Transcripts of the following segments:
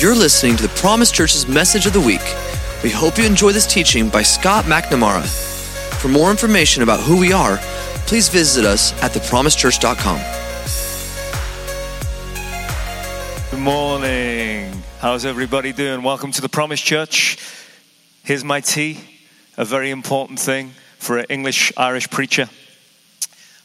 You're listening to the Promise Church's message of the week. We hope you enjoy this teaching by Scott McNamara. For more information about who we are, please visit us at thepromisechurch.com. Good morning. How's everybody doing? Welcome to the Promise Church. Here's my tea, a very important thing for an English Irish preacher.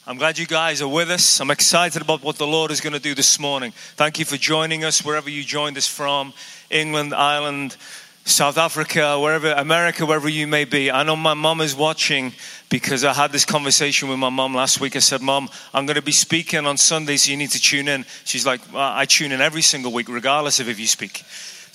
I'm glad you guys are with us. I'm excited about what the Lord is going to do this morning. Thank you for joining us wherever you joined us from England, Ireland, South Africa, wherever, America, wherever you may be. I know my mom is watching because I had this conversation with my mom last week. I said, Mom, I'm going to be speaking on Sunday, so you need to tune in. She's like, I tune in every single week, regardless of if you speak.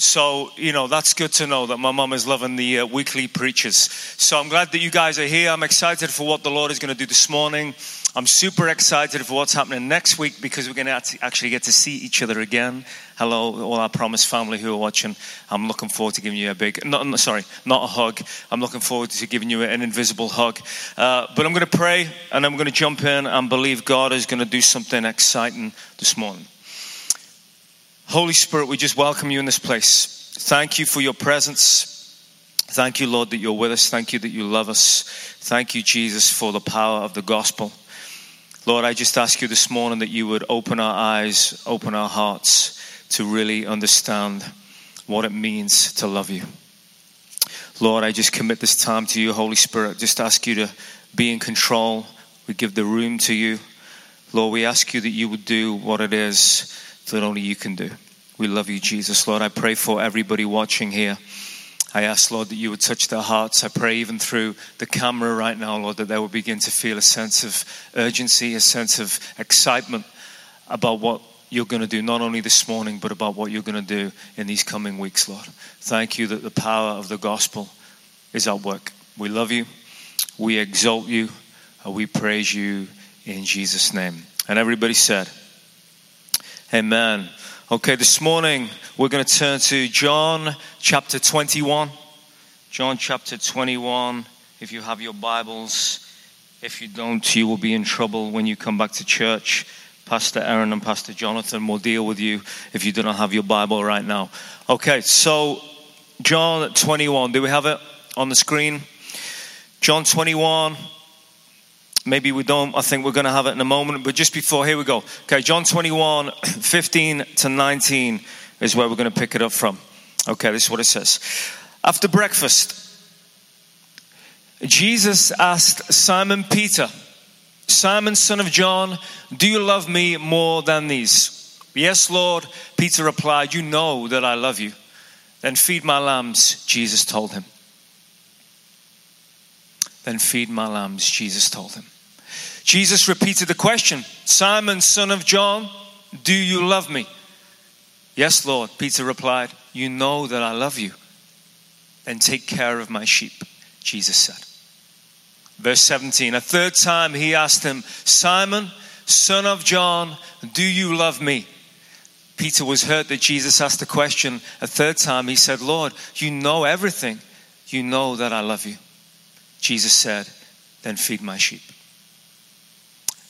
So, you know, that's good to know that my mom is loving the uh, weekly preachers. So I'm glad that you guys are here. I'm excited for what the Lord is going to do this morning. I'm super excited for what's happening next week because we're going to actually get to see each other again. Hello, all our Promise family who are watching. I'm looking forward to giving you a big, not, sorry, not a hug. I'm looking forward to giving you an invisible hug. Uh, but I'm going to pray and I'm going to jump in and believe God is going to do something exciting this morning. Holy Spirit, we just welcome you in this place. Thank you for your presence. Thank you, Lord, that you're with us. Thank you that you love us. Thank you, Jesus, for the power of the gospel. Lord, I just ask you this morning that you would open our eyes, open our hearts to really understand what it means to love you. Lord, I just commit this time to you, Holy Spirit. Just ask you to be in control. We give the room to you. Lord, we ask you that you would do what it is that only you can do. We love you, Jesus. Lord, I pray for everybody watching here. I ask, Lord, that you would touch their hearts. I pray even through the camera right now, Lord, that they will begin to feel a sense of urgency, a sense of excitement about what you're going to do, not only this morning, but about what you're going to do in these coming weeks, Lord. Thank you that the power of the gospel is at work. We love you. We exalt you. We praise you in Jesus' name. And everybody said, Amen. Okay, this morning we're going to turn to John chapter 21. John chapter 21. If you have your Bibles, if you don't, you will be in trouble when you come back to church. Pastor Aaron and Pastor Jonathan will deal with you if you do not have your Bible right now. Okay, so John 21. Do we have it on the screen? John 21 Maybe we don't. I think we're going to have it in a moment. But just before, here we go. Okay, John 21, 15 to 19 is where we're going to pick it up from. Okay, this is what it says. After breakfast, Jesus asked Simon Peter, Simon, son of John, do you love me more than these? Yes, Lord. Peter replied, You know that I love you. Then feed my lambs, Jesus told him. Then feed my lambs, Jesus told him. Jesus repeated the question Simon, son of John, do you love me? Yes, Lord. Peter replied, You know that I love you. Then take care of my sheep, Jesus said. Verse 17, a third time he asked him, Simon, son of John, do you love me? Peter was hurt that Jesus asked the question a third time. He said, Lord, you know everything. You know that I love you. Jesus said, Then feed my sheep.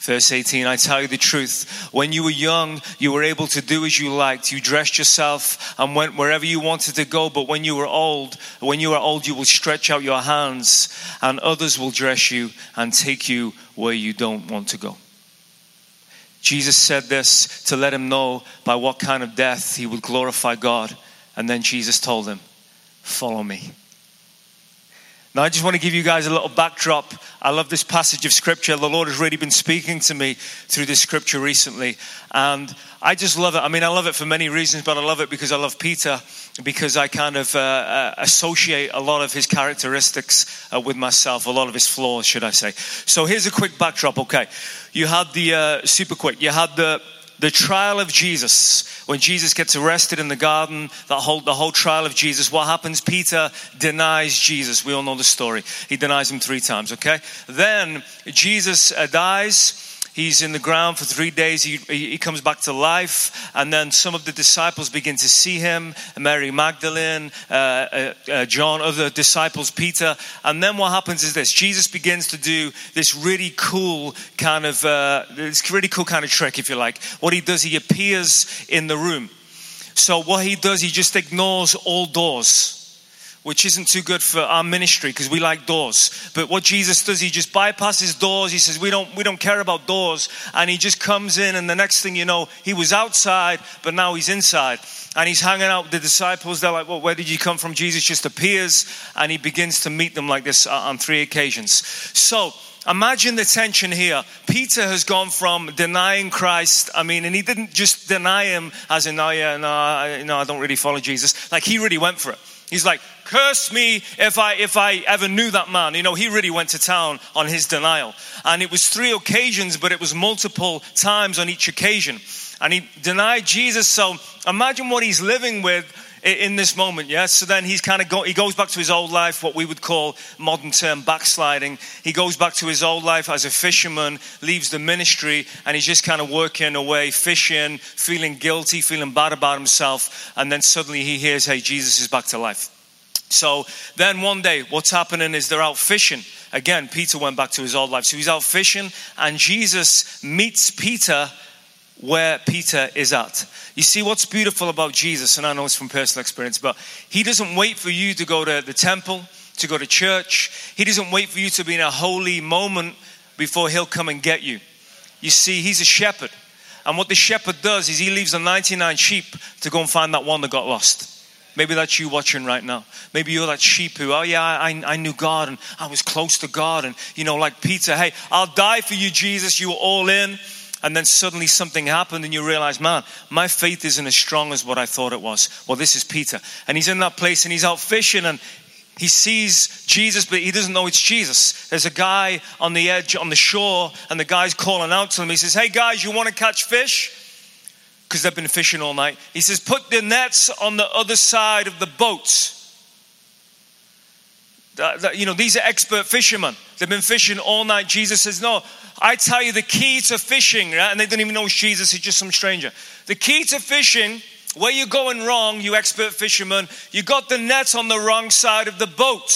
Verse 18, I tell you the truth. When you were young, you were able to do as you liked. You dressed yourself and went wherever you wanted to go. But when you were old, when you are old, you will stretch out your hands and others will dress you and take you where you don't want to go. Jesus said this to let him know by what kind of death he would glorify God. And then Jesus told him, Follow me. Now, I just want to give you guys a little backdrop. I love this passage of scripture. The Lord has really been speaking to me through this scripture recently. And I just love it. I mean, I love it for many reasons, but I love it because I love Peter, because I kind of uh, uh, associate a lot of his characteristics uh, with myself, a lot of his flaws, should I say. So here's a quick backdrop, okay? You had the, uh, super quick, you had the, the trial of Jesus, when Jesus gets arrested in the garden, the whole, the whole trial of Jesus, what happens? Peter denies Jesus. We all know the story. He denies him three times, okay? Then Jesus uh, dies. He's in the ground for three days. He, he comes back to life. And then some of the disciples begin to see him Mary Magdalene, uh, uh, uh, John, other disciples, Peter. And then what happens is this Jesus begins to do this really cool kind of, uh, this really cool kind of trick, if you like. What he does, he appears in the room. So what he does, he just ignores all doors which isn't too good for our ministry because we like doors. But what Jesus does, he just bypasses doors. He says, we don't, we don't care about doors. And he just comes in, and the next thing you know, he was outside, but now he's inside. And he's hanging out with the disciples. They're like, well, where did you come from? Jesus just appears, and he begins to meet them like this uh, on three occasions. So, imagine the tension here. Peter has gone from denying Christ. I mean, and he didn't just deny him as in, oh yeah, no, I, no, I don't really follow Jesus. Like he really went for it. He's like, curse me if I if I ever knew that man. You know, he really went to town on his denial. And it was three occasions, but it was multiple times on each occasion. And he denied Jesus. So imagine what he's living with in this moment, yeah. So then he's kind of go, he goes back to his old life, what we would call modern term backsliding. He goes back to his old life as a fisherman, leaves the ministry, and he's just kind of working away, fishing, feeling guilty, feeling bad about himself, and then suddenly he hears, "Hey, Jesus is back to life." So then one day, what's happening is they're out fishing. Again, Peter went back to his old life. So he's out fishing, and Jesus meets Peter where Peter is at. You see, what's beautiful about Jesus, and I know it's from personal experience, but he doesn't wait for you to go to the temple, to go to church. He doesn't wait for you to be in a holy moment before he'll come and get you. You see, he's a shepherd. And what the shepherd does is he leaves the 99 sheep to go and find that one that got lost. Maybe that's you watching right now. Maybe you're that sheep who, oh yeah, I, I knew God and I was close to God. And, you know, like Peter, hey, I'll die for you, Jesus. You were all in and then suddenly something happened and you realize, man, my faith isn't as strong as what I thought it was. Well, this is Peter. And he's in that place and he's out fishing and he sees Jesus, but he doesn't know it's Jesus. There's a guy on the edge, on the shore, and the guy's calling out to him. He says, Hey guys, you want to catch fish? Because they've been fishing all night. He says, Put the nets on the other side of the boats. You know, these are expert fishermen. They've been fishing all night. Jesus says, No, I tell you, the key to fishing, right? and they don't even know Jesus, he's just some stranger. The key to fishing, where you're going wrong, you expert fishermen, you got the net on the wrong side of the boat.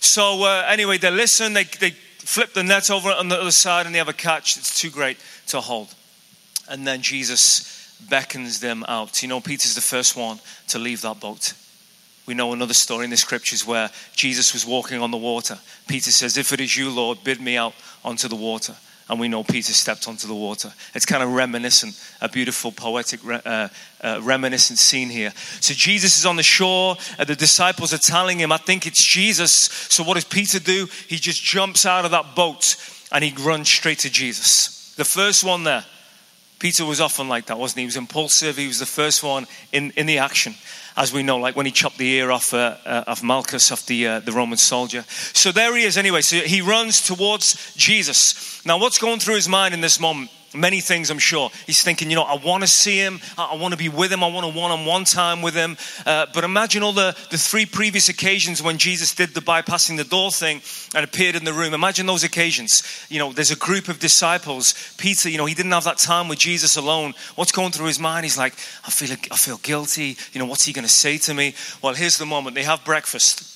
So, uh, anyway, they listen, they, they flip the net over on the other side, and they have a catch. It's too great to hold. And then Jesus beckons them out. You know, Peter's the first one to leave that boat. We know another story in the scriptures where Jesus was walking on the water. Peter says, If it is you, Lord, bid me out onto the water. And we know Peter stepped onto the water. It's kind of reminiscent, a beautiful poetic uh, uh, reminiscent scene here. So Jesus is on the shore, and the disciples are telling him, I think it's Jesus. So what does Peter do? He just jumps out of that boat and he runs straight to Jesus. The first one there. Peter was often like that, wasn't he? He was impulsive. He was the first one in, in the action as we know, like when he chopped the ear off uh, uh, of Malchus, of the, uh, the Roman soldier. So there he is anyway. So he runs towards Jesus. Now, what's going through his mind in this moment? Many things, I'm sure. He's thinking, you know, I want to see him. I want to be with him. I want a one on one time with him. Uh, but imagine all the, the three previous occasions when Jesus did the bypassing the door thing and appeared in the room. Imagine those occasions. You know, there's a group of disciples. Peter, you know, he didn't have that time with Jesus alone. What's going through his mind? He's like, I feel, I feel guilty. You know, what's he going to say to me? Well, here's the moment. They have breakfast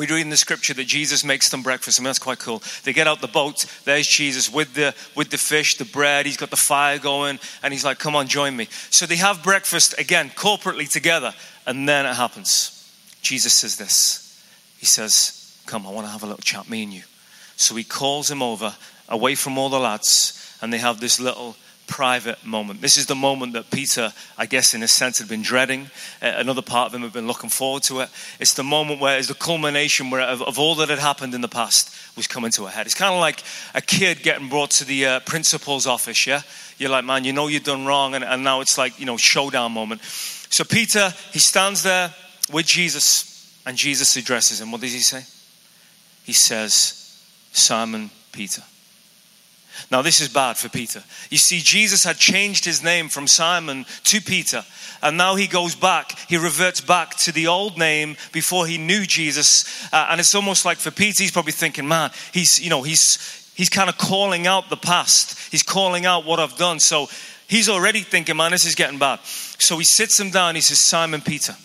we read in the scripture that Jesus makes them breakfast. I mean, that's quite cool. They get out the boat. There's Jesus with the with the fish, the bread. He's got the fire going, and he's like, "Come on, join me." So they have breakfast again, corporately together, and then it happens. Jesus says this. He says, "Come, I want to have a little chat, me and you." So he calls him over, away from all the lads, and they have this little private moment. This is the moment that Peter, I guess, in a sense, had been dreading. Uh, another part of him had been looking forward to it. It's the moment where it's the culmination where of, of all that had happened in the past was coming to a head. It's kind of like a kid getting brought to the uh, principal's office, yeah? You're like, man, you know you've done wrong, and, and now it's like, you know, showdown moment. So Peter, he stands there with Jesus, and Jesus addresses him. What does he say? He says, Simon Peter. Now, this is bad for Peter. You see, Jesus had changed his name from Simon to Peter, and now he goes back, he reverts back to the old name before he knew Jesus. Uh, and it's almost like for Peter, he's probably thinking, man, he's, you know, he's, he's kind of calling out the past, he's calling out what I've done. So he's already thinking, man, this is getting bad. So he sits him down, he says, Simon Peter.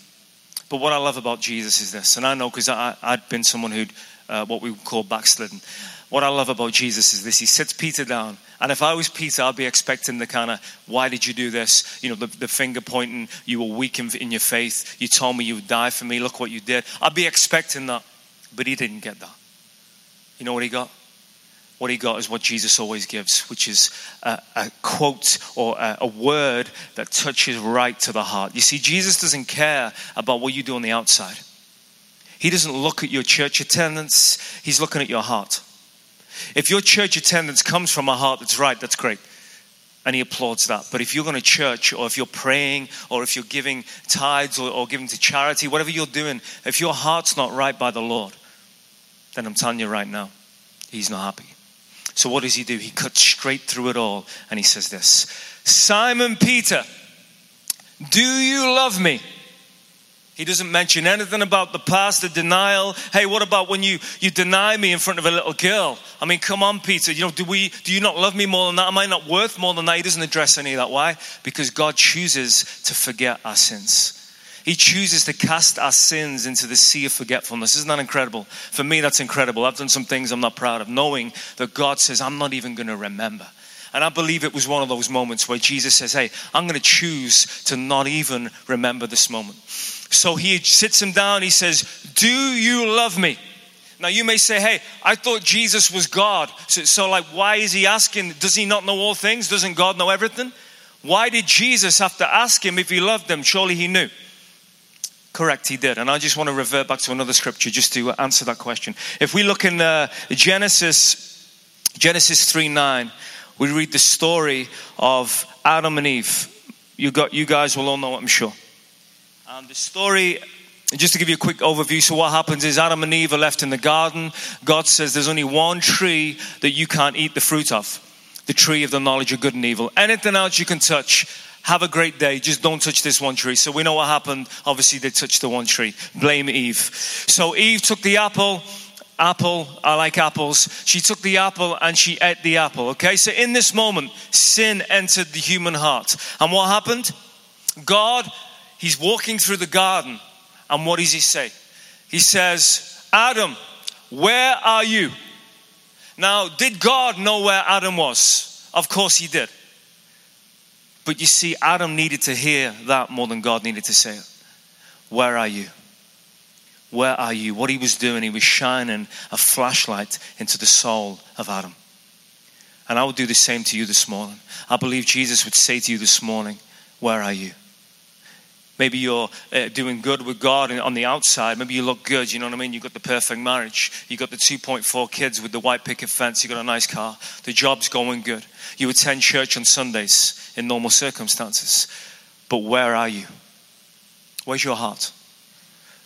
But what I love about Jesus is this, and I know because I'd been someone who'd uh, what we call backslidden. What I love about Jesus is this He sits Peter down. And if I was Peter, I'd be expecting the kind of, why did you do this? You know, the, the finger pointing, you were weak in, in your faith. You told me you would die for me. Look what you did. I'd be expecting that. But he didn't get that. You know what he got? What he got is what Jesus always gives, which is a, a quote or a, a word that touches right to the heart. You see, Jesus doesn't care about what you do on the outside. He doesn't look at your church attendance, he's looking at your heart. If your church attendance comes from a heart that's right, that's great. And he applauds that. But if you're going to church, or if you're praying, or if you're giving tithes, or, or giving to charity, whatever you're doing, if your heart's not right by the Lord, then I'm telling you right now, he's not happy. So what does he do? He cuts straight through it all and he says this Simon Peter, do you love me? He doesn't mention anything about the past, the denial. Hey, what about when you, you deny me in front of a little girl? I mean, come on, Peter. You know, do we do you not love me more than that? Am I not worth more than that? He doesn't address any of that. Why? Because God chooses to forget our sins. He chooses to cast our sins into the sea of forgetfulness. Isn't that incredible? For me, that's incredible. I've done some things I'm not proud of, knowing that God says, I'm not even going to remember. And I believe it was one of those moments where Jesus says, Hey, I'm going to choose to not even remember this moment. So he sits him down. He says, Do you love me? Now you may say, Hey, I thought Jesus was God. So, so, like, why is he asking? Does he not know all things? Doesn't God know everything? Why did Jesus have to ask him if he loved them? Surely he knew. Correct, he did. And I just want to revert back to another scripture just to answer that question. If we look in uh, Genesis, Genesis 3 9, we read the story of Adam and Eve. You, got, you guys will all know I'm sure. And the story, just to give you a quick overview, so what happens is Adam and Eve are left in the garden. God says there's only one tree that you can't eat the fruit of the tree of the knowledge of good and evil. Anything else you can touch, have a great day. Just don't touch this one tree. So we know what happened. Obviously, they touched the one tree. Blame Eve. So Eve took the apple. Apple, I like apples. She took the apple and she ate the apple. Okay, so in this moment, sin entered the human heart. And what happened? God he's walking through the garden, and what does he say? He says, Adam, where are you? Now, did God know where Adam was? Of course he did. But you see, Adam needed to hear that more than God needed to say it. Where are you? Where are you? What he was doing, he was shining a flashlight into the soul of Adam. And I would do the same to you this morning. I believe Jesus would say to you this morning, Where are you? Maybe you're uh, doing good with God on the outside. Maybe you look good, you know what I mean? You've got the perfect marriage. You've got the 2.4 kids with the white picket fence. You've got a nice car. The job's going good. You attend church on Sundays in normal circumstances. But where are you? Where's your heart?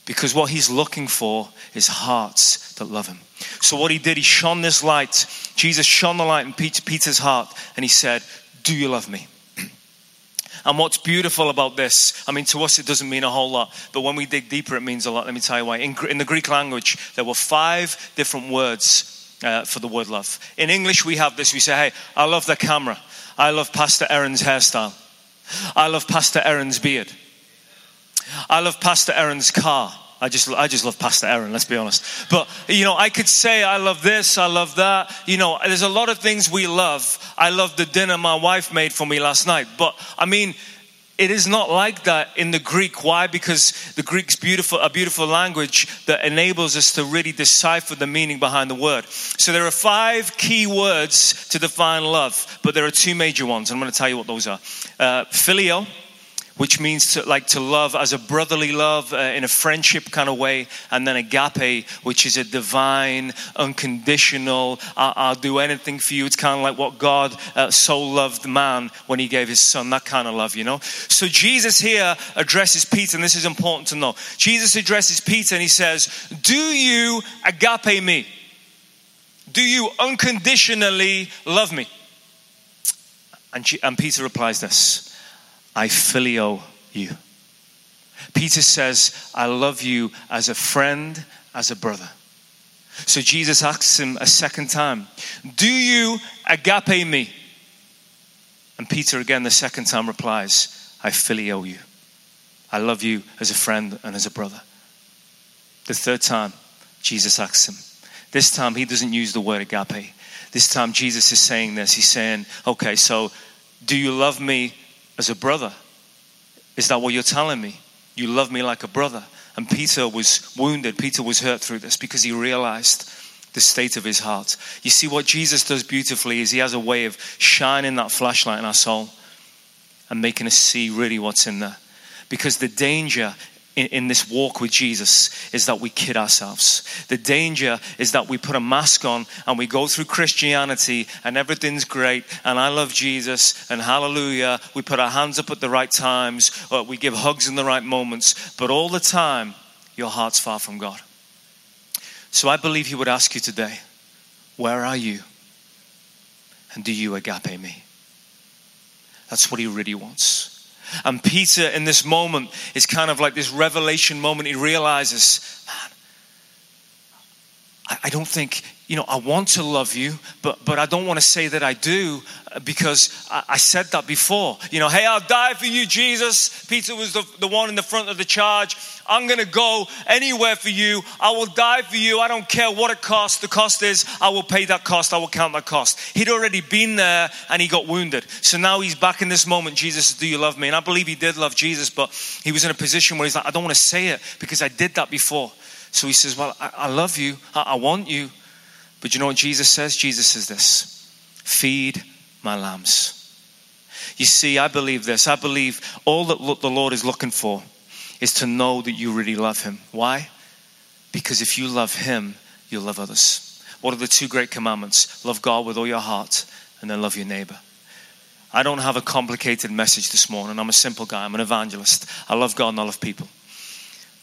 Because what he's looking for is hearts that love him. So, what he did, he shone this light. Jesus shone the light in Peter's heart and he said, Do you love me? And what's beautiful about this, I mean, to us it doesn't mean a whole lot, but when we dig deeper, it means a lot. Let me tell you why. In, in the Greek language, there were five different words uh, for the word love. In English, we have this. We say, hey, I love the camera. I love Pastor Aaron's hairstyle. I love Pastor Aaron's beard. I love Pastor Aaron's car. I just, I just love Pastor Aaron, let's be honest. But, you know, I could say I love this, I love that. You know, there's a lot of things we love. I love the dinner my wife made for me last night. But, I mean, it is not like that in the Greek. Why? Because the Greek's beautiful, a beautiful language that enables us to really decipher the meaning behind the word. So there are five key words to define love, but there are two major ones. I'm going to tell you what those are. Uh, phileo, which means to, like to love as a brotherly love uh, in a friendship kind of way, and then agape, which is a divine, unconditional, I'll, I'll do anything for you. It's kind of like what God uh, so loved man when he gave his son, that kind of love, you know? So Jesus here addresses Peter, and this is important to know. Jesus addresses Peter and he says, Do you agape me? Do you unconditionally love me? And Peter replies this I phileo you. Peter says, I love you as a friend, as a brother. So Jesus asks him a second time, Do you agape me? And Peter again, the second time, replies, I phileo you. I love you as a friend and as a brother. The third time, Jesus asks him, This time he doesn't use the word agape. This time Jesus is saying this. He's saying, okay, so do you love me as a brother? Is that what you're telling me? You love me like a brother. And Peter was wounded. Peter was hurt through this because he realized the state of his heart. You see, what Jesus does beautifully is he has a way of shining that flashlight in our soul and making us see really what's in there. Because the danger in, in, this walk with Jesus is that we kid ourselves. The danger is that we put a mask on and we go through Christianity and everything's great and I love Jesus and hallelujah. We put our hands up at the right times, or we give hugs in the right moments, but all the time, your heart's far from God. So I believe He would ask you today, Where are you? And do you agape me? That's what He really wants. And Peter, in this moment, is kind of like this revelation moment. He realizes, man, I, don't think, you know, I want to love you, but, but I don't want to say that I do uh, because I, I, said that before. You know, hey, I'll die for you, Jesus. Peter was the, the one in the front of the charge. I'm going to go anywhere for you. I will die for you. I don't care what it costs. The cost is I will pay that cost. I will count that cost. He'd already been there and he got wounded. So now he's back in this moment. Jesus, do you love me? And I believe he did love Jesus, but he was in a position where he's like, I don't want to say it because I did that before. So he says, Well, I, I love you. I, I want you. But you know what Jesus says? Jesus says this Feed my lambs. You see, I believe this. I believe all that the Lord is looking for is to know that you really love Him. Why? Because if you love Him, you'll love others. What are the two great commandments? Love God with all your heart and then love your neighbor. I don't have a complicated message this morning. I'm a simple guy. I'm an evangelist. I love God and I love people.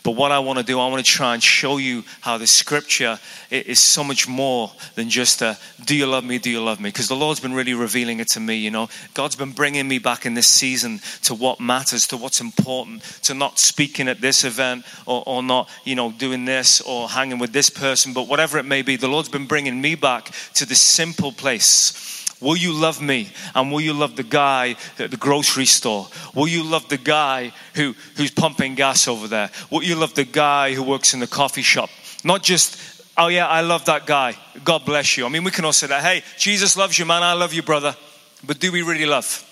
But what I want to do, I want to try and show you how the scripture is so much more than just a, do you love me, do you love me? Because the Lord's been really revealing it to me, you know. God's been bringing me back in this season to what matters, to what's important, to not speaking at this event or, or not, you know, doing this or hanging with this person, but whatever it may be, the Lord's been bringing me back to this simple place Will you love me? And will you love the guy at the grocery store? Will you love the guy who, who's pumping gas over there? Will you love the guy who works in the coffee shop? Not just, oh yeah, I love that guy. God bless you. I mean, we can all say that. Hey, Jesus loves you, man. I love you, brother. But do we really love?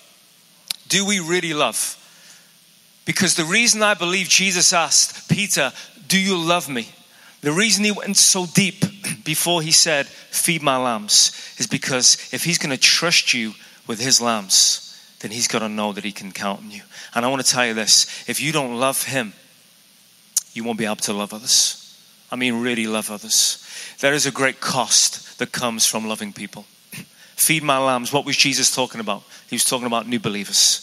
Do we really love? Because the reason I believe Jesus asked Peter, Do you love me? The reason he went so deep before he said, Feed my lambs, is because if he's going to trust you with his lambs, then he's got to know that he can count on you. And I want to tell you this if you don't love him, you won't be able to love others. I mean, really love others. There is a great cost that comes from loving people. Feed my lambs. What was Jesus talking about? He was talking about new believers.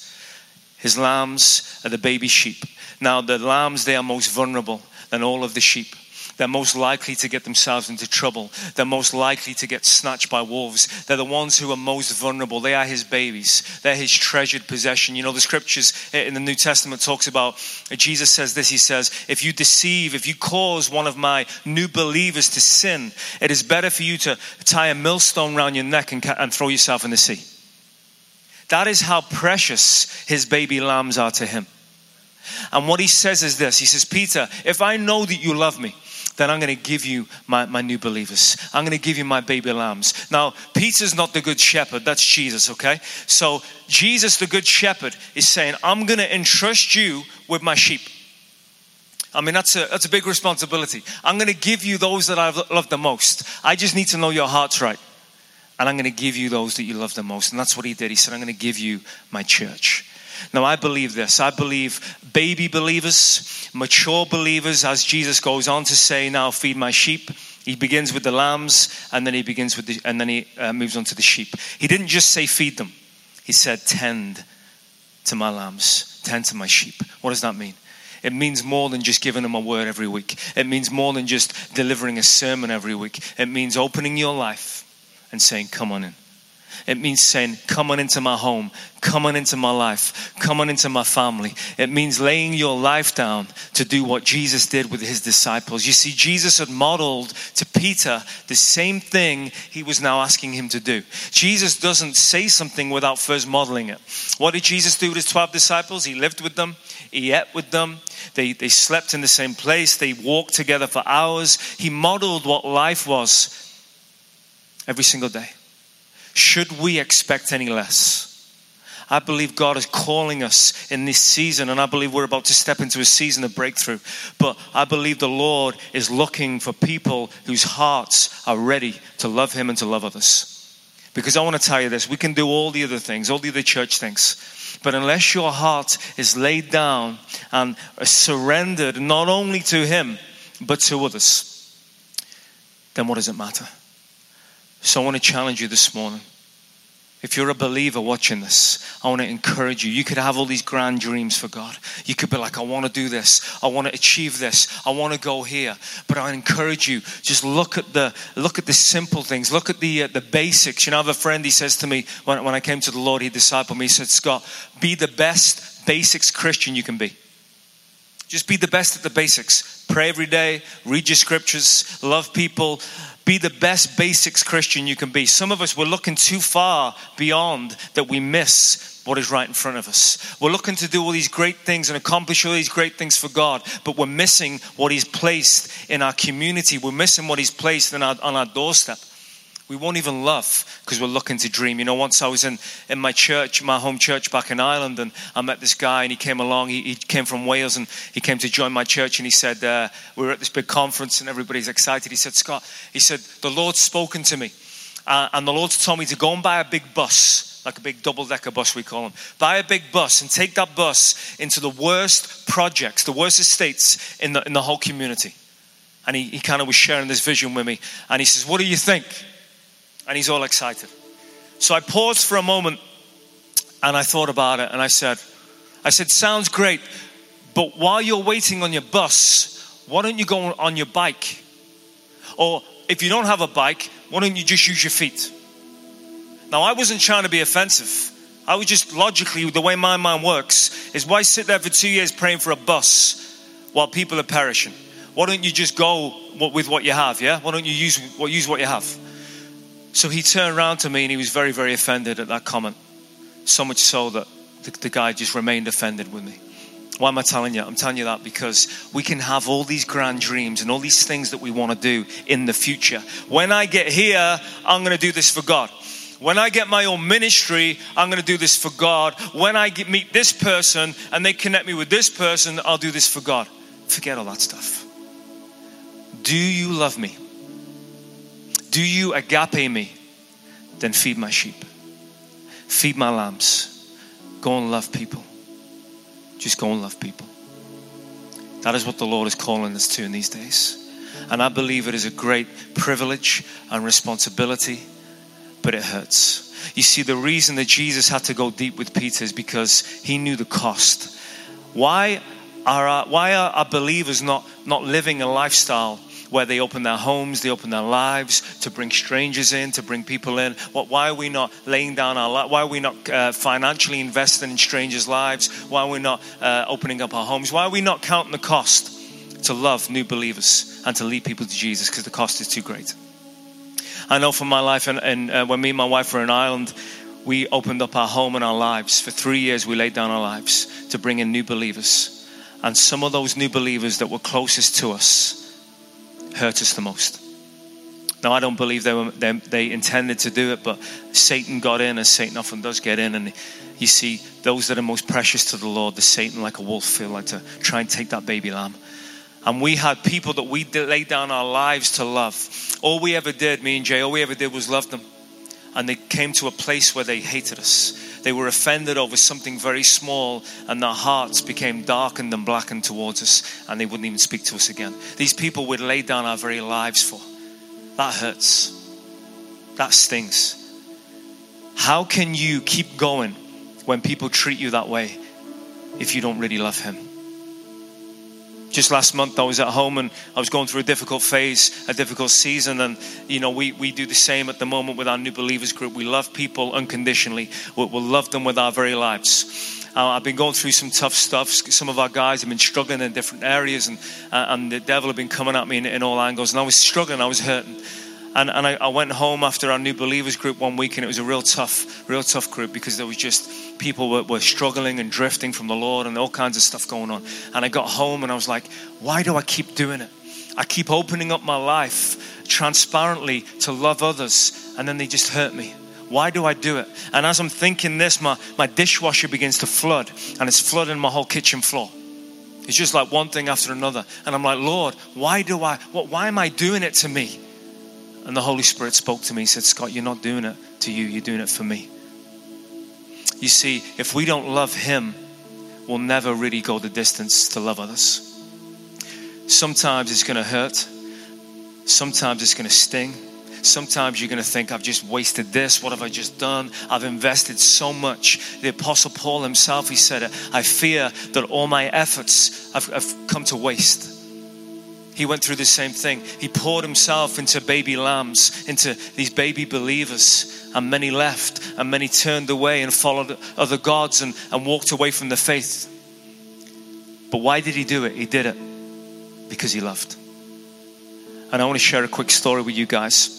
His lambs are the baby sheep. Now, the lambs, they are most vulnerable than all of the sheep. They're most likely to get themselves into trouble. They're most likely to get snatched by wolves. They're the ones who are most vulnerable. They are his babies. They're his treasured possession. You know, the scriptures eh, in the New Testament talks about, eh, Jesus says this, he says, if you deceive, if you cause one of my new believers to sin, it is better for you to tie a millstone around your neck and, and throw yourself in the sea. That is how precious his baby lambs are to him. And what he says is this He says, Peter, if I know that you love me, then I'm going to give you my, my new believers. I'm going to give you my baby lambs. Now, Peter's not the good shepherd, that's Jesus, okay? So, Jesus, the good shepherd, is saying, I'm going to entrust you with my sheep. I mean, that's a, that's a big responsibility. I'm going to give you those that I love the most. I just need to know your heart's right. And I'm going to give you those that you love the most. And that's what he did. He said, I'm going to give you my church. Now, I believe this. I believe baby believers, mature believers, as Jesus goes on to say, Now feed my sheep. He begins with the lambs and then he begins with the, and then he uh, moves on to the sheep. He didn't just say feed them, he said tend to my lambs, tend to my sheep. What does that mean? It means more than just giving them a word every week. It means more than just delivering a sermon every week. It means opening your life and saying, Come on in. It means saying, Come on into my home, come on into my life, come on into my family. It means laying your life down to do what Jesus did with his disciples. You see, Jesus had modeled to Peter the same thing he was now asking him to do. Jesus doesn't say something without first modeling it. What did Jesus do with his 12 disciples? He lived with them, he ate with them, They, they slept in the same place. They walked together for hours. He modeled what life was every single day. Should we expect any less? I believe God is calling us in this season, and I believe we're about to step into a season of breakthrough. But I believe the Lord is looking for people whose hearts are ready to love Him and to love others. Because I want to tell you this we can do all the other things, all the other church things. But unless your heart is laid down and surrendered not only to Him, but to others, then what does it matter? So I want to challenge you this morning. If you're a believer watching this, I want to encourage you. You could have all these grand dreams for God. You could be like, I want to do this. I want to achieve this. I want to go here. But I encourage you, just look at the look at the simple things. Look at the uh, the basics. You know, I have a friend. He says to me when when I came to the Lord, he discipled me. He said, Scott, be the best basics Christian you can be. Just be the best at the basics. Pray every day. Read your scriptures. Love people be the best basics Christian you can be. Some of us, we're looking too far beyond that we miss what is right in front of us. We're looking to do all these great things and accomplish all these great things for God, but we're missing what He's placed in our community. We're missing what He's placed our, on our doorstep. We won't even love because we're looking to dream. You know, once I was in, in my church, my home church back in Ireland, and I met this guy, and he came along. He, he came from Wales, and he came to join my church. And he said, uh, We were at this big conference, and everybody's excited. He said, Scott, he said, The Lord's spoken to me, uh, and the Lord's told me to go and buy a big bus, like a big double decker bus, we call them. Buy a big bus and take that bus into the worst projects, the worst estates in the, in the whole community. And he, he kind of was sharing this vision with me. And he says, What do you think? And he's all excited. So I paused for a moment and I thought about it and I said, I said, sounds great, but while you're waiting on your bus, why don't you go on your bike? Or if you don't have a bike, why don't you just use your feet? Now, I wasn't trying to be offensive. I was just logically, the way my mind works, is why sit there for two years praying for a bus while people are perishing? Why don't you just go with what you have, yeah? Why don't you use, use what you have? So he turned around to me and he was very, very offended at that comment. So much so that the, the guy just remained offended with me. Why am I telling you? I'm telling you that because we can have all these grand dreams and all these things that we want to do in the future. When I get here, I'm going to do this for God. When I get my own ministry, I'm going to do this for God. When I get, meet this person and they connect me with this person, I'll do this for God. Forget all that stuff. Do you love me? Do you agape me? Then feed my sheep. Feed my lambs. Go and love people. Just go and love people. That is what the Lord is calling us to in these days. And I believe it is a great privilege and responsibility, but it hurts. You see, the reason that Jesus had to go deep with Peter is because he knew the cost. Why are our, why are our believers not, not living a lifestyle where they open their homes, they open their lives to bring strangers in, to bring people in. What, why are we not laying down our life? Why are we not uh, financially investing in strangers' lives? Why are we not uh, opening up our homes? Why are we not counting the cost to love new believers and to lead people to Jesus? Because the cost is too great. I know from my life, and, and uh, when me and my wife were in Ireland, we opened up our home and our lives. For three years, we laid down our lives to bring in new believers. And some of those new believers that were closest to us hurt us the most. Now, I don't believe they, were, they, they, intended to do it, but Satan got in, as Satan often does get in. And you see, those that are most precious to the Lord, the Satan, like a wolf, feel like to try and take that baby lamb. And we had people that we laid down our lives to love. All we ever did, me and Jay, all we ever did was love them. And they came to a place where they hated us. They were offended over something very small, and their hearts became darkened and blackened towards us, and they wouldn't even speak to us again. These people would lay down our very lives for. That hurts. That stings. How can you keep going when people treat you that way if you don't really love Him? Just last month I was at home and I was going through a difficult phase, a difficult season. And, you know, we, we do the same at the moment with our new believers group. We love people unconditionally, we'll, we'll love them with our very lives. Uh, I've been going through some tough stuff. Some of our guys have been struggling in different areas, and, uh, and the devil had been coming at me in, in all angles. And I was struggling, I was hurting. And, and I, I, went home after our new believers group one week and it was a real tough real tough group because there was just people were, were struggling and drifting from the lord and all kinds of stuff going on and i got home and i was like why do i keep doing it i keep opening up my life transparently to love others and then they just hurt me why do I do it? And as I'm thinking this, my, my dishwasher begins to flood and it's flooding my whole kitchen floor. It's just like one thing after another. And I'm like, Lord, why do I, what, why am I doing it to me? And the Holy Spirit spoke to me. He said, Scott, you're not doing it to you, you're doing it for me. You see, if we don't love Him, we'll never really go the distance to love others. Sometimes it's going to hurt, sometimes it's going to sting. Sometimes you're going to think, I've just wasted this. What have I just done? I've invested so much. The Apostle Paul himself, he said, I fear that all my efforts have, have come to waste. He went through the same thing. He poured himself into baby lambs, into these baby believers, and many left, and many turned away and followed other gods and, and walked away from the faith. But why did he do it? He did it because he loved. And I want to share a quick story with you guys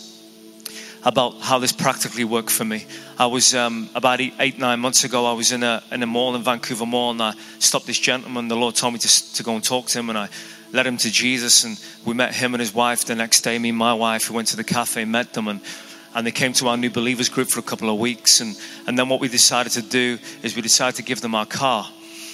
about how this practically worked for me. I was um, about eight, eight, nine months ago. I was in a in a mall in Vancouver Mall, and I stopped this gentleman. The Lord told me to to go and talk to him, and I led him to Jesus, and we met him and his wife the next day. Me and my wife, we went to the cafe, met them, and and they came to our new believers group for a couple of weeks. And, and then what we decided to do is we decided to give them our car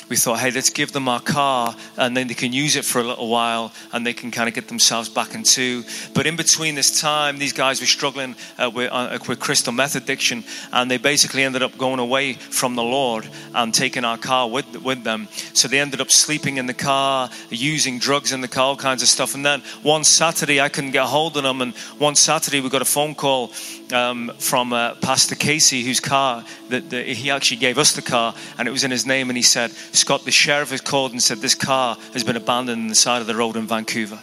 we thought, hey, let's give them our car and then they can use it for a little while and they can kind of get themselves back into. But in between this time, these guys were struggling uh, with, uh, with crystal meth addiction and they basically ended up going away from the Lord and taking our car with, with them. So they ended up sleeping in the car, using drugs in the car, all kinds of stuff. And then one Saturday, I couldn't get hold of them. And one Saturday, we got a phone call um, from uh, Pastor Casey, whose car, that he actually gave us the car and it was in his name. And he said, Scott, the sheriff has called and said this car has been abandoned on the side of the road in Vancouver.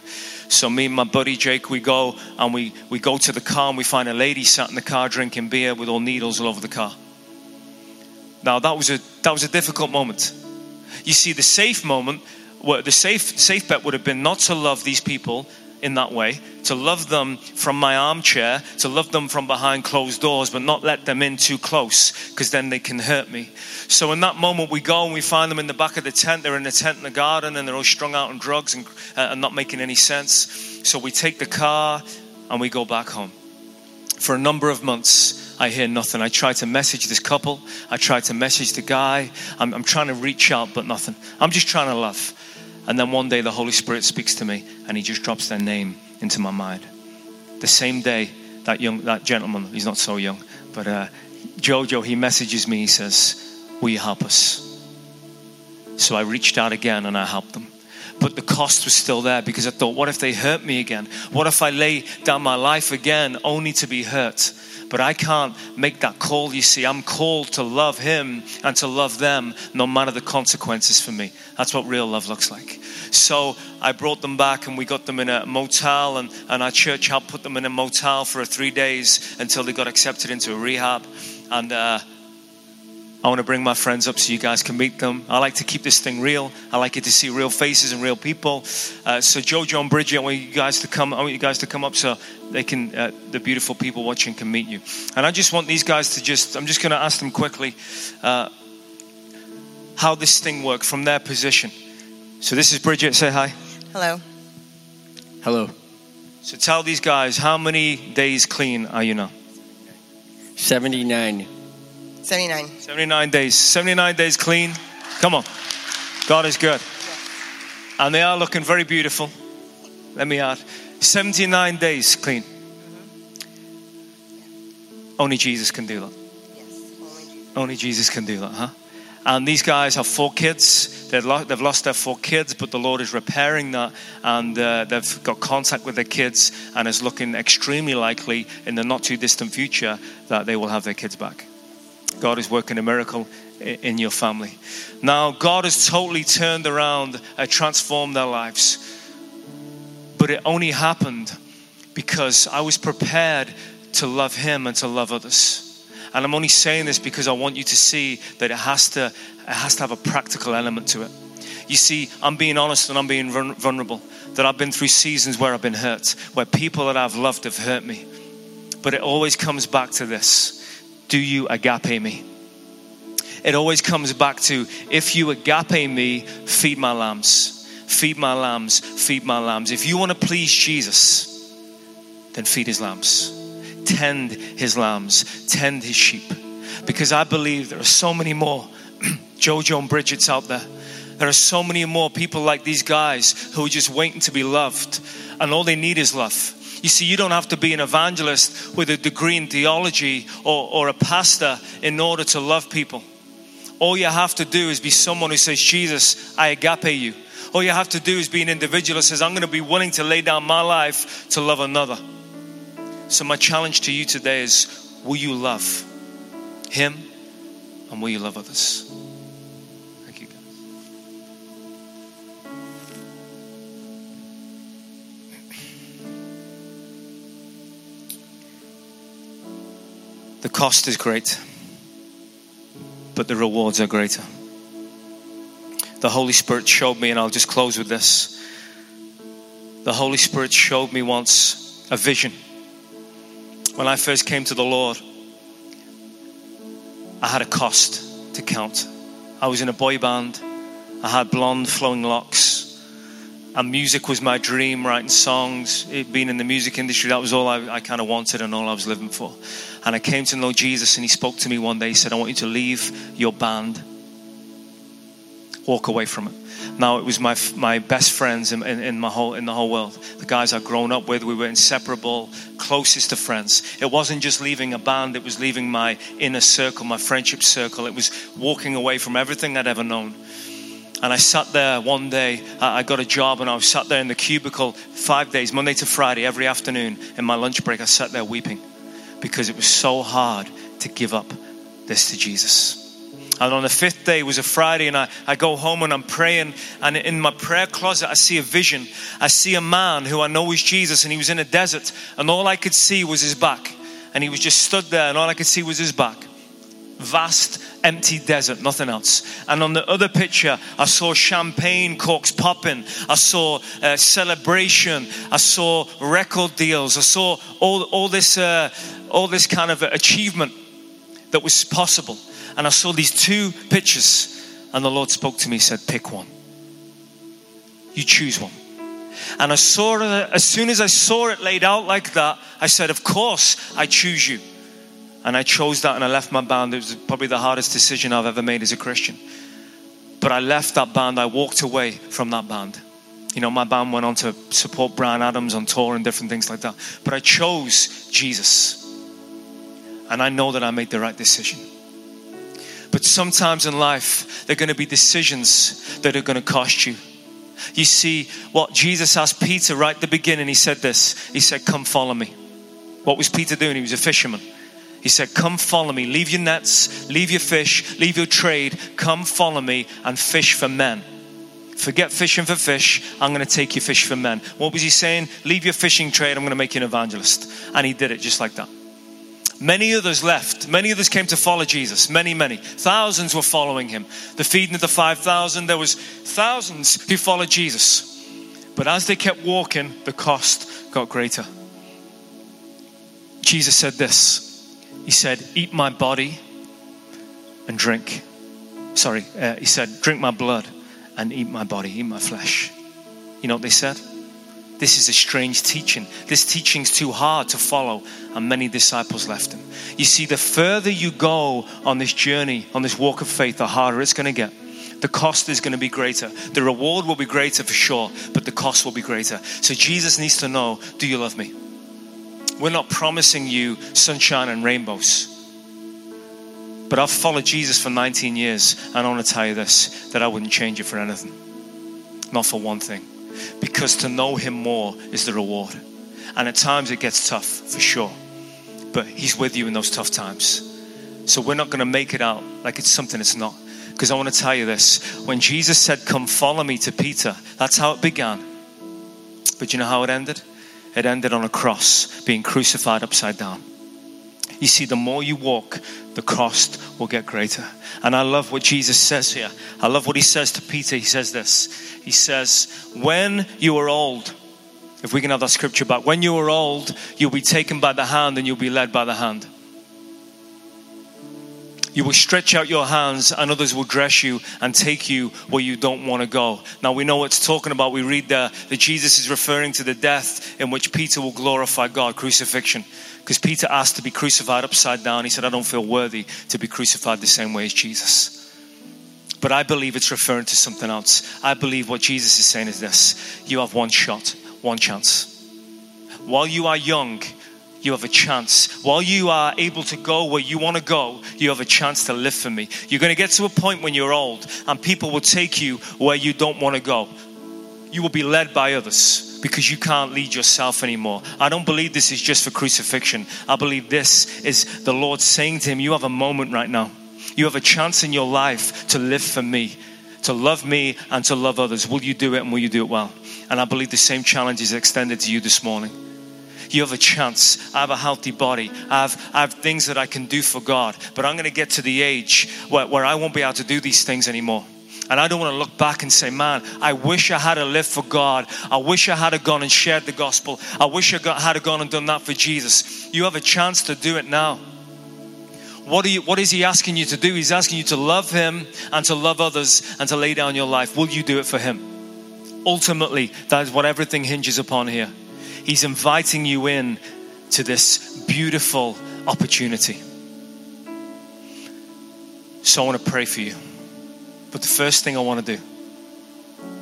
So me and my buddy Jake, we go and we, we go to the car and we find a lady sat in the car drinking beer with all needles all over the car. Now that was a that was a difficult moment. You see, the safe moment, the safe safe bet would have been not to love these people in that way, to love them from my armchair, to love them from behind closed doors, but not let them in too close because then they can hurt me. So in that moment, we go and we find them in the back of the tent. They're in the tent in the garden and they're all strung out on drugs and, uh, and not making any sense. So we take the car and we go back home. For a number of months, I hear nothing. I try to message this couple. I try to message the guy. I'm, I'm trying to reach out, but nothing. I'm just trying to love. And then one day the Holy Spirit speaks to me and he just drops their name into my mind. The same day that young that gentleman, he's not so young, but uh, Jojo, he messages me, he says, Will you help us? So I reached out again and I helped them. But the cost was still there because I thought, what if they hurt me again? What if I lay down my life again only to be hurt? But I can't make that call, you see. I'm called to love him and to love them no matter the consequences for me. That's what real love looks like. So I brought them back and we got them in a motel, and, and our church helped put them in a motel for three days until they got accepted into a rehab. And uh, I want to bring my friends up so you guys can meet them. I like to keep this thing real. I like it to see real faces and real people. Uh, so Jojo and Bridget, I want you guys to come. I want you guys to come up so they can, uh, the beautiful people watching can meet you. And I just want these guys to just. I'm just going to ask them quickly uh, how this thing worked from their position. So this is Bridget. Say hi. Hello. Hello. So tell these guys how many days clean are you now? 79. 79. 79 days. 79 days clean. Come on. God is good. And they are looking very beautiful. Let me add 79 days clean. Only Jesus can do that. Only Jesus can do that, huh? And these guys have four kids. They've lost, their four kids, but the Lord is repairing that. And uh, they've got contact with their kids, and it's looking extremely likely in the not too distant future that they will have their kids back. God is working a miracle in your family. Now, God has totally turned around and transformed their lives. But it only happened because I was prepared to love Him and to love others. And I'm only saying this because I want you to see that it has to, it has to have a practical element to it. You see, I'm being honest and I'm being vulnerable. That I've been through seasons where I've been hurt, where people that I've loved have hurt me But it always comes back to this Do you agape me? It always comes back to if you agape me, feed my lambs. Feed my lambs, feed my lambs. If you want to please Jesus, then feed his lambs. Tend his lambs, tend his sheep. Because I believe there are so many more Jojo and Bridget's out there. There are so many more people like these guys who are just waiting to be loved, and all they need is love. You see, you don't have to be an evangelist with a degree in theology or, or a pastor in order to love people. All you have to do is be someone who says, Jesus, I agape you. All you have to do is be an individual that says, I'm going to be willing to lay down my life to love another. So, my challenge to you today is will you love Him and will you love others? The cost is great, but the rewards are greater. The Holy Spirit showed me, and I'll just close with this. The Holy Spirit showed me once a vision. When I first came to the Lord, I had a cost to count. I was in a boy band, I had blonde flowing locks, and music was my dream, writing songs, it, being in the music industry, that was all I, I kind of wanted and all I was living for. And I came to know Jesus, and He spoke to me one day. He said, I want you to leave your band, walk away from it. Now it was my my best friends in, in, in, my whole in the whole world. The guys I'd grown up with, we were inseparable, closest of friends. It wasn't just leaving a band; it was leaving my inner circle, my friendship circle. It was walking away from everything I'd ever known. And I sat there one day. I got a job, and I was sat there in the cubicle five days, Monday to Friday, every afternoon. In my lunch break, I sat there weeping because it was so hard to give up this to Jesus. And on the fifth day it was a Friday, and I, I go home and I'm praying. And in my prayer closet, I see a vision. I see a man who I know is Jesus, and he was in a desert, and all I could see was his back. And he was just stood there, and all I could see was his back. Vast, empty desert, nothing else. And on the other picture, I saw champagne corks popping. I saw uh, celebration. I saw record deals. I saw all, all this, uh, all this kind of achievement that was possible and I saw these two pictures, and the Lord spoke to me, said, Pick one. You choose one. And I saw it, as soon as I saw it laid out like that, I said, Of course, I choose you. And I chose that and I left my band. It was probably the hardest decision I've ever made as a Christian. But I left that band, I walked away from that band. You know, my band went on to support Bryan Adams on tour and different things like that. But I chose Jesus. And I know that I made the right decision. But sometimes in life, there are going to be decisions that are going to cost you. You see, what Jesus asked Peter right at the beginning, he said this He said, Come follow me. What was Peter doing? He was a fisherman. He said, Come follow me. Leave your nets, leave your fish, leave your trade. Come follow me and fish for men. Forget fishing for fish. I'm going to take you fish for men. What was he saying? Leave your fishing trade. I'm going to make you an evangelist. And he did it just like that. Many others left. Many others came to follow Jesus. Many, many. Thousands were following him. The feeding of the 5,000, there was thousands who followed Jesus. But as they kept walking, the cost got greater. Jesus said this. He said, eat my body and drink. Sorry, uh, he said, drink my blood and eat my body, eat my flesh. You know what they said? This is a strange teaching. This teaching's too hard to follow, and many disciples left him. You see, the further you go on this journey, on this walk of faith, the harder it's going to get. The cost is going to be greater. The reward will be greater for sure, but the cost will be greater. So Jesus needs to know do you love me? We're not promising you sunshine and rainbows. But I've followed Jesus for 19 years, and I want to tell you this that I wouldn't change it for anything. Not for one thing because to know Him more is the reward. And at times it gets tough, for sure. But He's with you in those tough times. So we're not going to make it out like it's something it's not. Because I want to tell you this when Jesus said, Come follow me to Peter, that's how it began. But you know how it ended? It ended on a cross, being crucified upside down. You see, the more you walk, the cost will get greater. And I love what Jesus says here. I love what he says to Peter. He says this He says, When you are old, If we can have that scripture back. When you are old, you'll be taken by the hand and you'll be led by the hand. You will stretch out your hands, and others will dress you and take you where you don't want to go. Now, we know it's talking about. We read there that Jesus is referring to the death in which Peter will glorify God, crucifixion. Because Peter asked to be crucified upside down. He said, I don't feel worthy to be crucified the same way as Jesus. But I believe it's referring to something else. I believe what Jesus is saying is this you have one shot, one chance. While you are young, you have a chance. While you are able to go where you want to go, you have a chance to live for me. You're going to get to a point when you're old and people will take you where you don't want to go. You will be led by others because you can't lead yourself anymore. I don't believe this is just for crucifixion. I believe this is the Lord saying to him, You have a moment right now. You have a chance in your life to live for me, to love me, and to love others. Will you do it and will you do it well? And I believe the same challenge is extended to you this morning you have a chance. I have a healthy body. I have, I have things that I can do for God. But I'm going to get to the age where, where I won't be able to do these things anymore. And I don't want to look back and say, man, I wish I had a lived for God. I wish I had gone and shared the gospel. I wish I got, had a gone and done that for Jesus. You have a chance to do it now. What, you, what is He asking you to do? He's asking you to love Him and to love others and to lay down your life. Will you do it for Him? Ultimately, that is what everything hinges upon here. He's inviting you in to this beautiful opportunity. So I want to pray for you. But the first thing I want to do,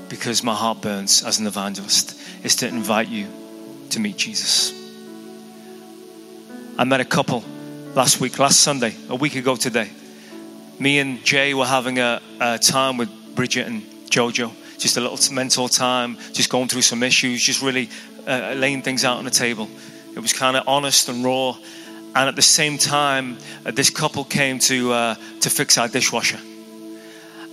because my heart burns as an evangelist, is to invite you to meet Jesus. I met a couple last week, last Sunday, a week ago today. Me and Jay were having a, a time with Bridget and Jojo, just a little mental time, just going through some issues, just really uh, laying things out on the table. It was kind of honest and raw. And at the same time, uh, this couple came to, uh, to fix our dishwasher.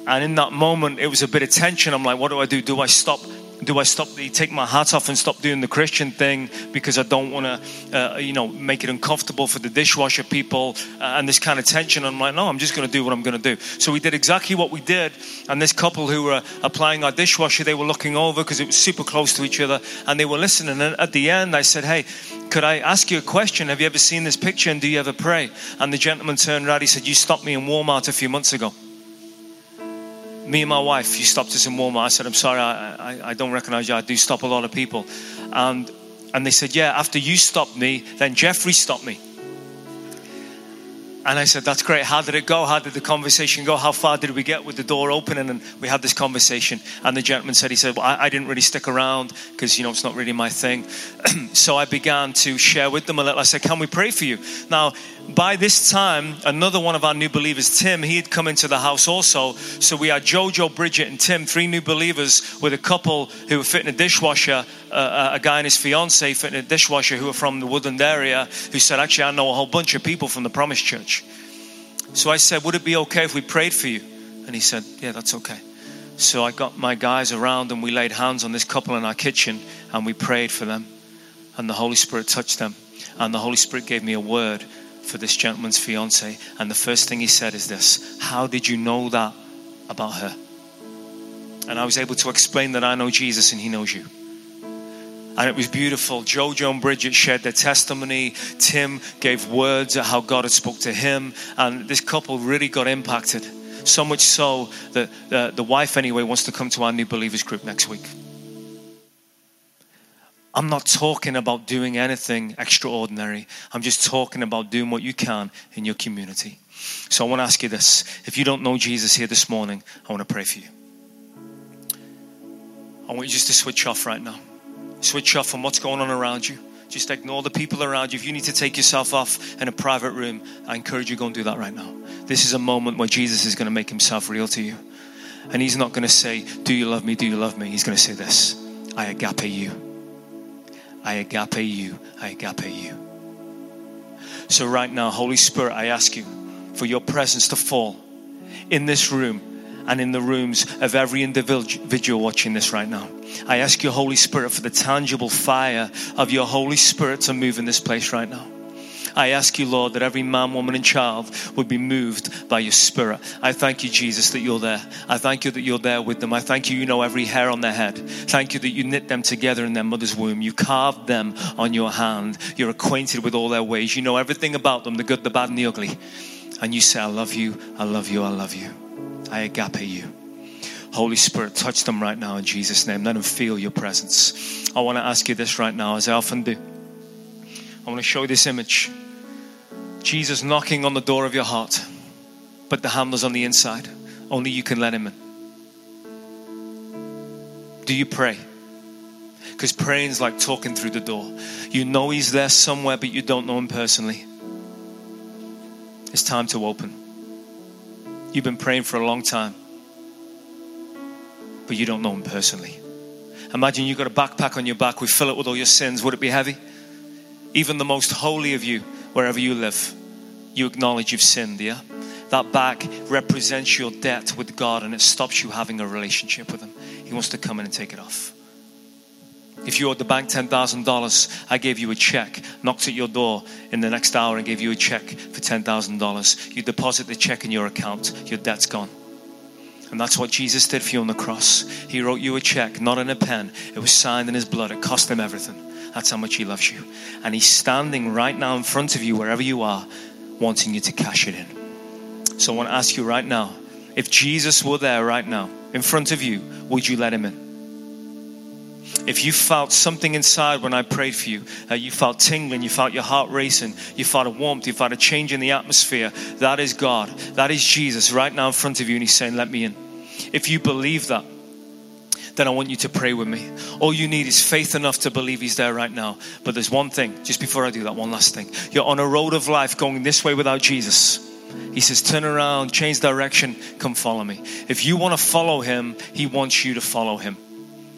And in that moment, it was a bit of tension. I'm like, what do I do? Do I stop do I stop, the take my hat off and stop doing the Christian thing because I don't want to, uh, you know, make it uncomfortable for the dishwasher people uh, and this kind of tension? I'm like, no, I'm just going to do what I'm going to do. So we did exactly what we did. And this couple who were applying our dishwasher, they were looking over because it was super close to each other and they were listening. And at the end, I said, hey, could I ask you a question? Have you ever seen this picture and do you ever pray? And the gentleman turned around. He said, you stopped me in Walmart a few months ago me and my wife, she stopped us in Walmart. I said, I'm sorry, I, I, I, don't recognize you. I do stop a lot of people. And, and they said, Yeah, after you stopped me, then Jeffrey stopped me. And I said, That's great. How did it go? How did the conversation go? How far did we get with the door opening? And we had this conversation. And the gentleman said, He said, Well, I, I didn't really stick around because, you know, it's not really my thing. so I began to share with them a little. I said, Can we pray for you? Now, by this time, another one of our new believers, Tim, he had come into the house also. So we had Jojo, Bridget, and Tim, three new believers with a couple who were fitting a dishwasher, uh, uh, a guy and his fiance fitting a dishwasher who were from the Woodland area, who said, Actually, I know a whole bunch of people from the Promise Church. So I said, Would it be okay if we prayed for you? And he said, Yeah, that's okay. So I got my guys around and we laid hands on this couple in our kitchen and we prayed for them. And the Holy Spirit touched them. And the Holy Spirit gave me a word for this gentleman's fiance. And the first thing he said is this How did you know that about her? And I was able to explain that I know Jesus and he knows you. And it was beautiful. Jojo and Bridget shared their testimony. Tim gave words of how God had spoke to him. And this couple really got impacted. So much so that uh, the wife, anyway, wants to come to our new believers group next week. I'm not talking about doing anything extraordinary. I'm just talking about doing what you can in your community. So I want to ask you this. If you don't know Jesus here this morning, I want to pray for you. I want you just to switch off right now. Switch off from what's going on around you. Just ignore the people around you. If you need to take yourself off in a private room, I encourage you go and do that right now. This is a moment where Jesus is going to make himself real to you. And he's not going to say, Do you love me? Do you love me? He's going to say this I agape you. I agape you. I agape you. So, right now, Holy Spirit, I ask you for your presence to fall in this room and in the rooms of every individual watching this right now. I ask you, Holy Spirit, for the tangible fire of your Holy Spirit to move in this place right now. I ask you, Lord, that every man, woman, and child would be moved by your spirit. I thank you, Jesus, that you're there. I thank you that you're there with them. I thank you, you know every hair on their head. Thank you that you knit them together in their mother's womb. You carved them on your hand. You're acquainted with all their ways. You know everything about them the good, the bad, and the ugly. And you say, I love you, I love you, I love you. I agape you. Holy Spirit, touch them right now in Jesus' name. Let them feel your presence. I want to ask you this right now, as I often do. I want to show you this image. Jesus knocking on the door of your heart, but the handle's on the inside. Only you can let him in. Do you pray? Because praying is like talking through the door. You know he's there somewhere, but you don't know him personally. It's time to open. You've been praying for a long time but you don't know him personally. Imagine you've got a backpack on your back, we fill it with all your sins. Would it be heavy? Even the most holy of you, wherever you live, you acknowledge you've sinned, yeah? That back represents your debt with God and it stops you having a relationship with Him. He wants to come in and take it off. If you owed the bank $10,000, I gave you a check, knocked at your door in the next hour and gave you a check for $10,000. You deposit the check in your account, your debt's gone. And that's what Jesus did for you on the cross. He wrote you a check, not in a pen. It was signed in his blood. It cost him everything. That's how much he loves you. And he's standing right now in front of you, wherever you are, wanting you to cash it in. So I want to ask you right now if Jesus were there right now in front of you, would you let him in? If you felt something inside when I prayed for you, uh, you felt tingling, you felt your heart racing, you felt a warmth, you felt a change in the atmosphere, that is God. That is Jesus right now in front of you, and He's saying, Let me in. If you believe that, then I want you to pray with me. All you need is faith enough to believe He's there right now. But there's one thing, just before I do that, one last thing. You're on a road of life going this way without Jesus. He says, Turn around, change direction, come follow me. If you want to follow Him, He wants you to follow Him.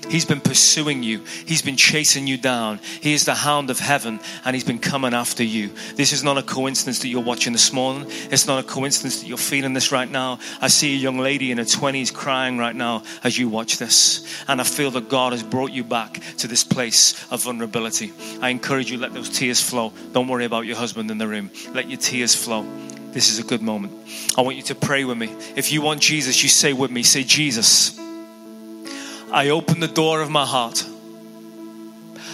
He's been pursuing you. He's been chasing you down. He is the hound of heaven and he's been coming after you. This is not a coincidence that you're watching this morning. It's not a coincidence that you're feeling this right now. I see a young lady in her 20s crying right now as you watch this. And I feel that God has brought you back to this place of vulnerability. I encourage you, let those tears flow. Don't worry about your husband in the room. Let your tears flow. This is a good moment. I want you to pray with me. If you want Jesus, you say with me, say, Jesus. I open the door of my heart.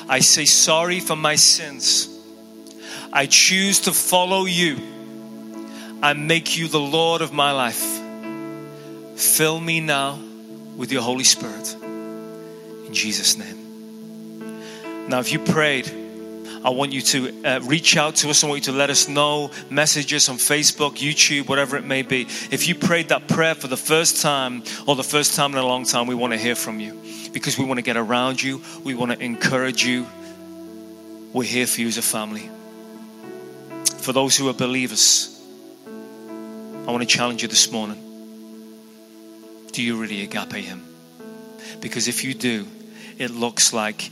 I say sorry for my sins. I choose to follow you and make you the Lord of my life. Fill me now with your Holy Spirit. In Jesus' name. Now, if you prayed, I want you to uh, reach out to us. I want you to let us know, messages on Facebook, YouTube, whatever it may be. If you prayed that prayer for the first time or the first time in a long time, we want to hear from you because we want to get around you. We want to encourage you. We're here for you as a family. For those who are believers, I want to challenge you this morning. Do you really agape Him? Because if you do, it looks like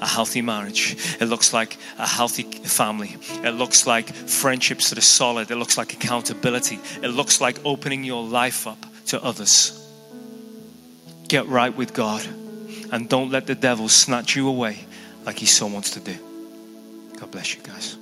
a healthy marriage. It looks like a healthy family. It looks like friendships that are solid. It looks like accountability. It looks like opening your life up to others. Get right with God and don't let the devil snatch you away like he so wants to do. God bless you guys.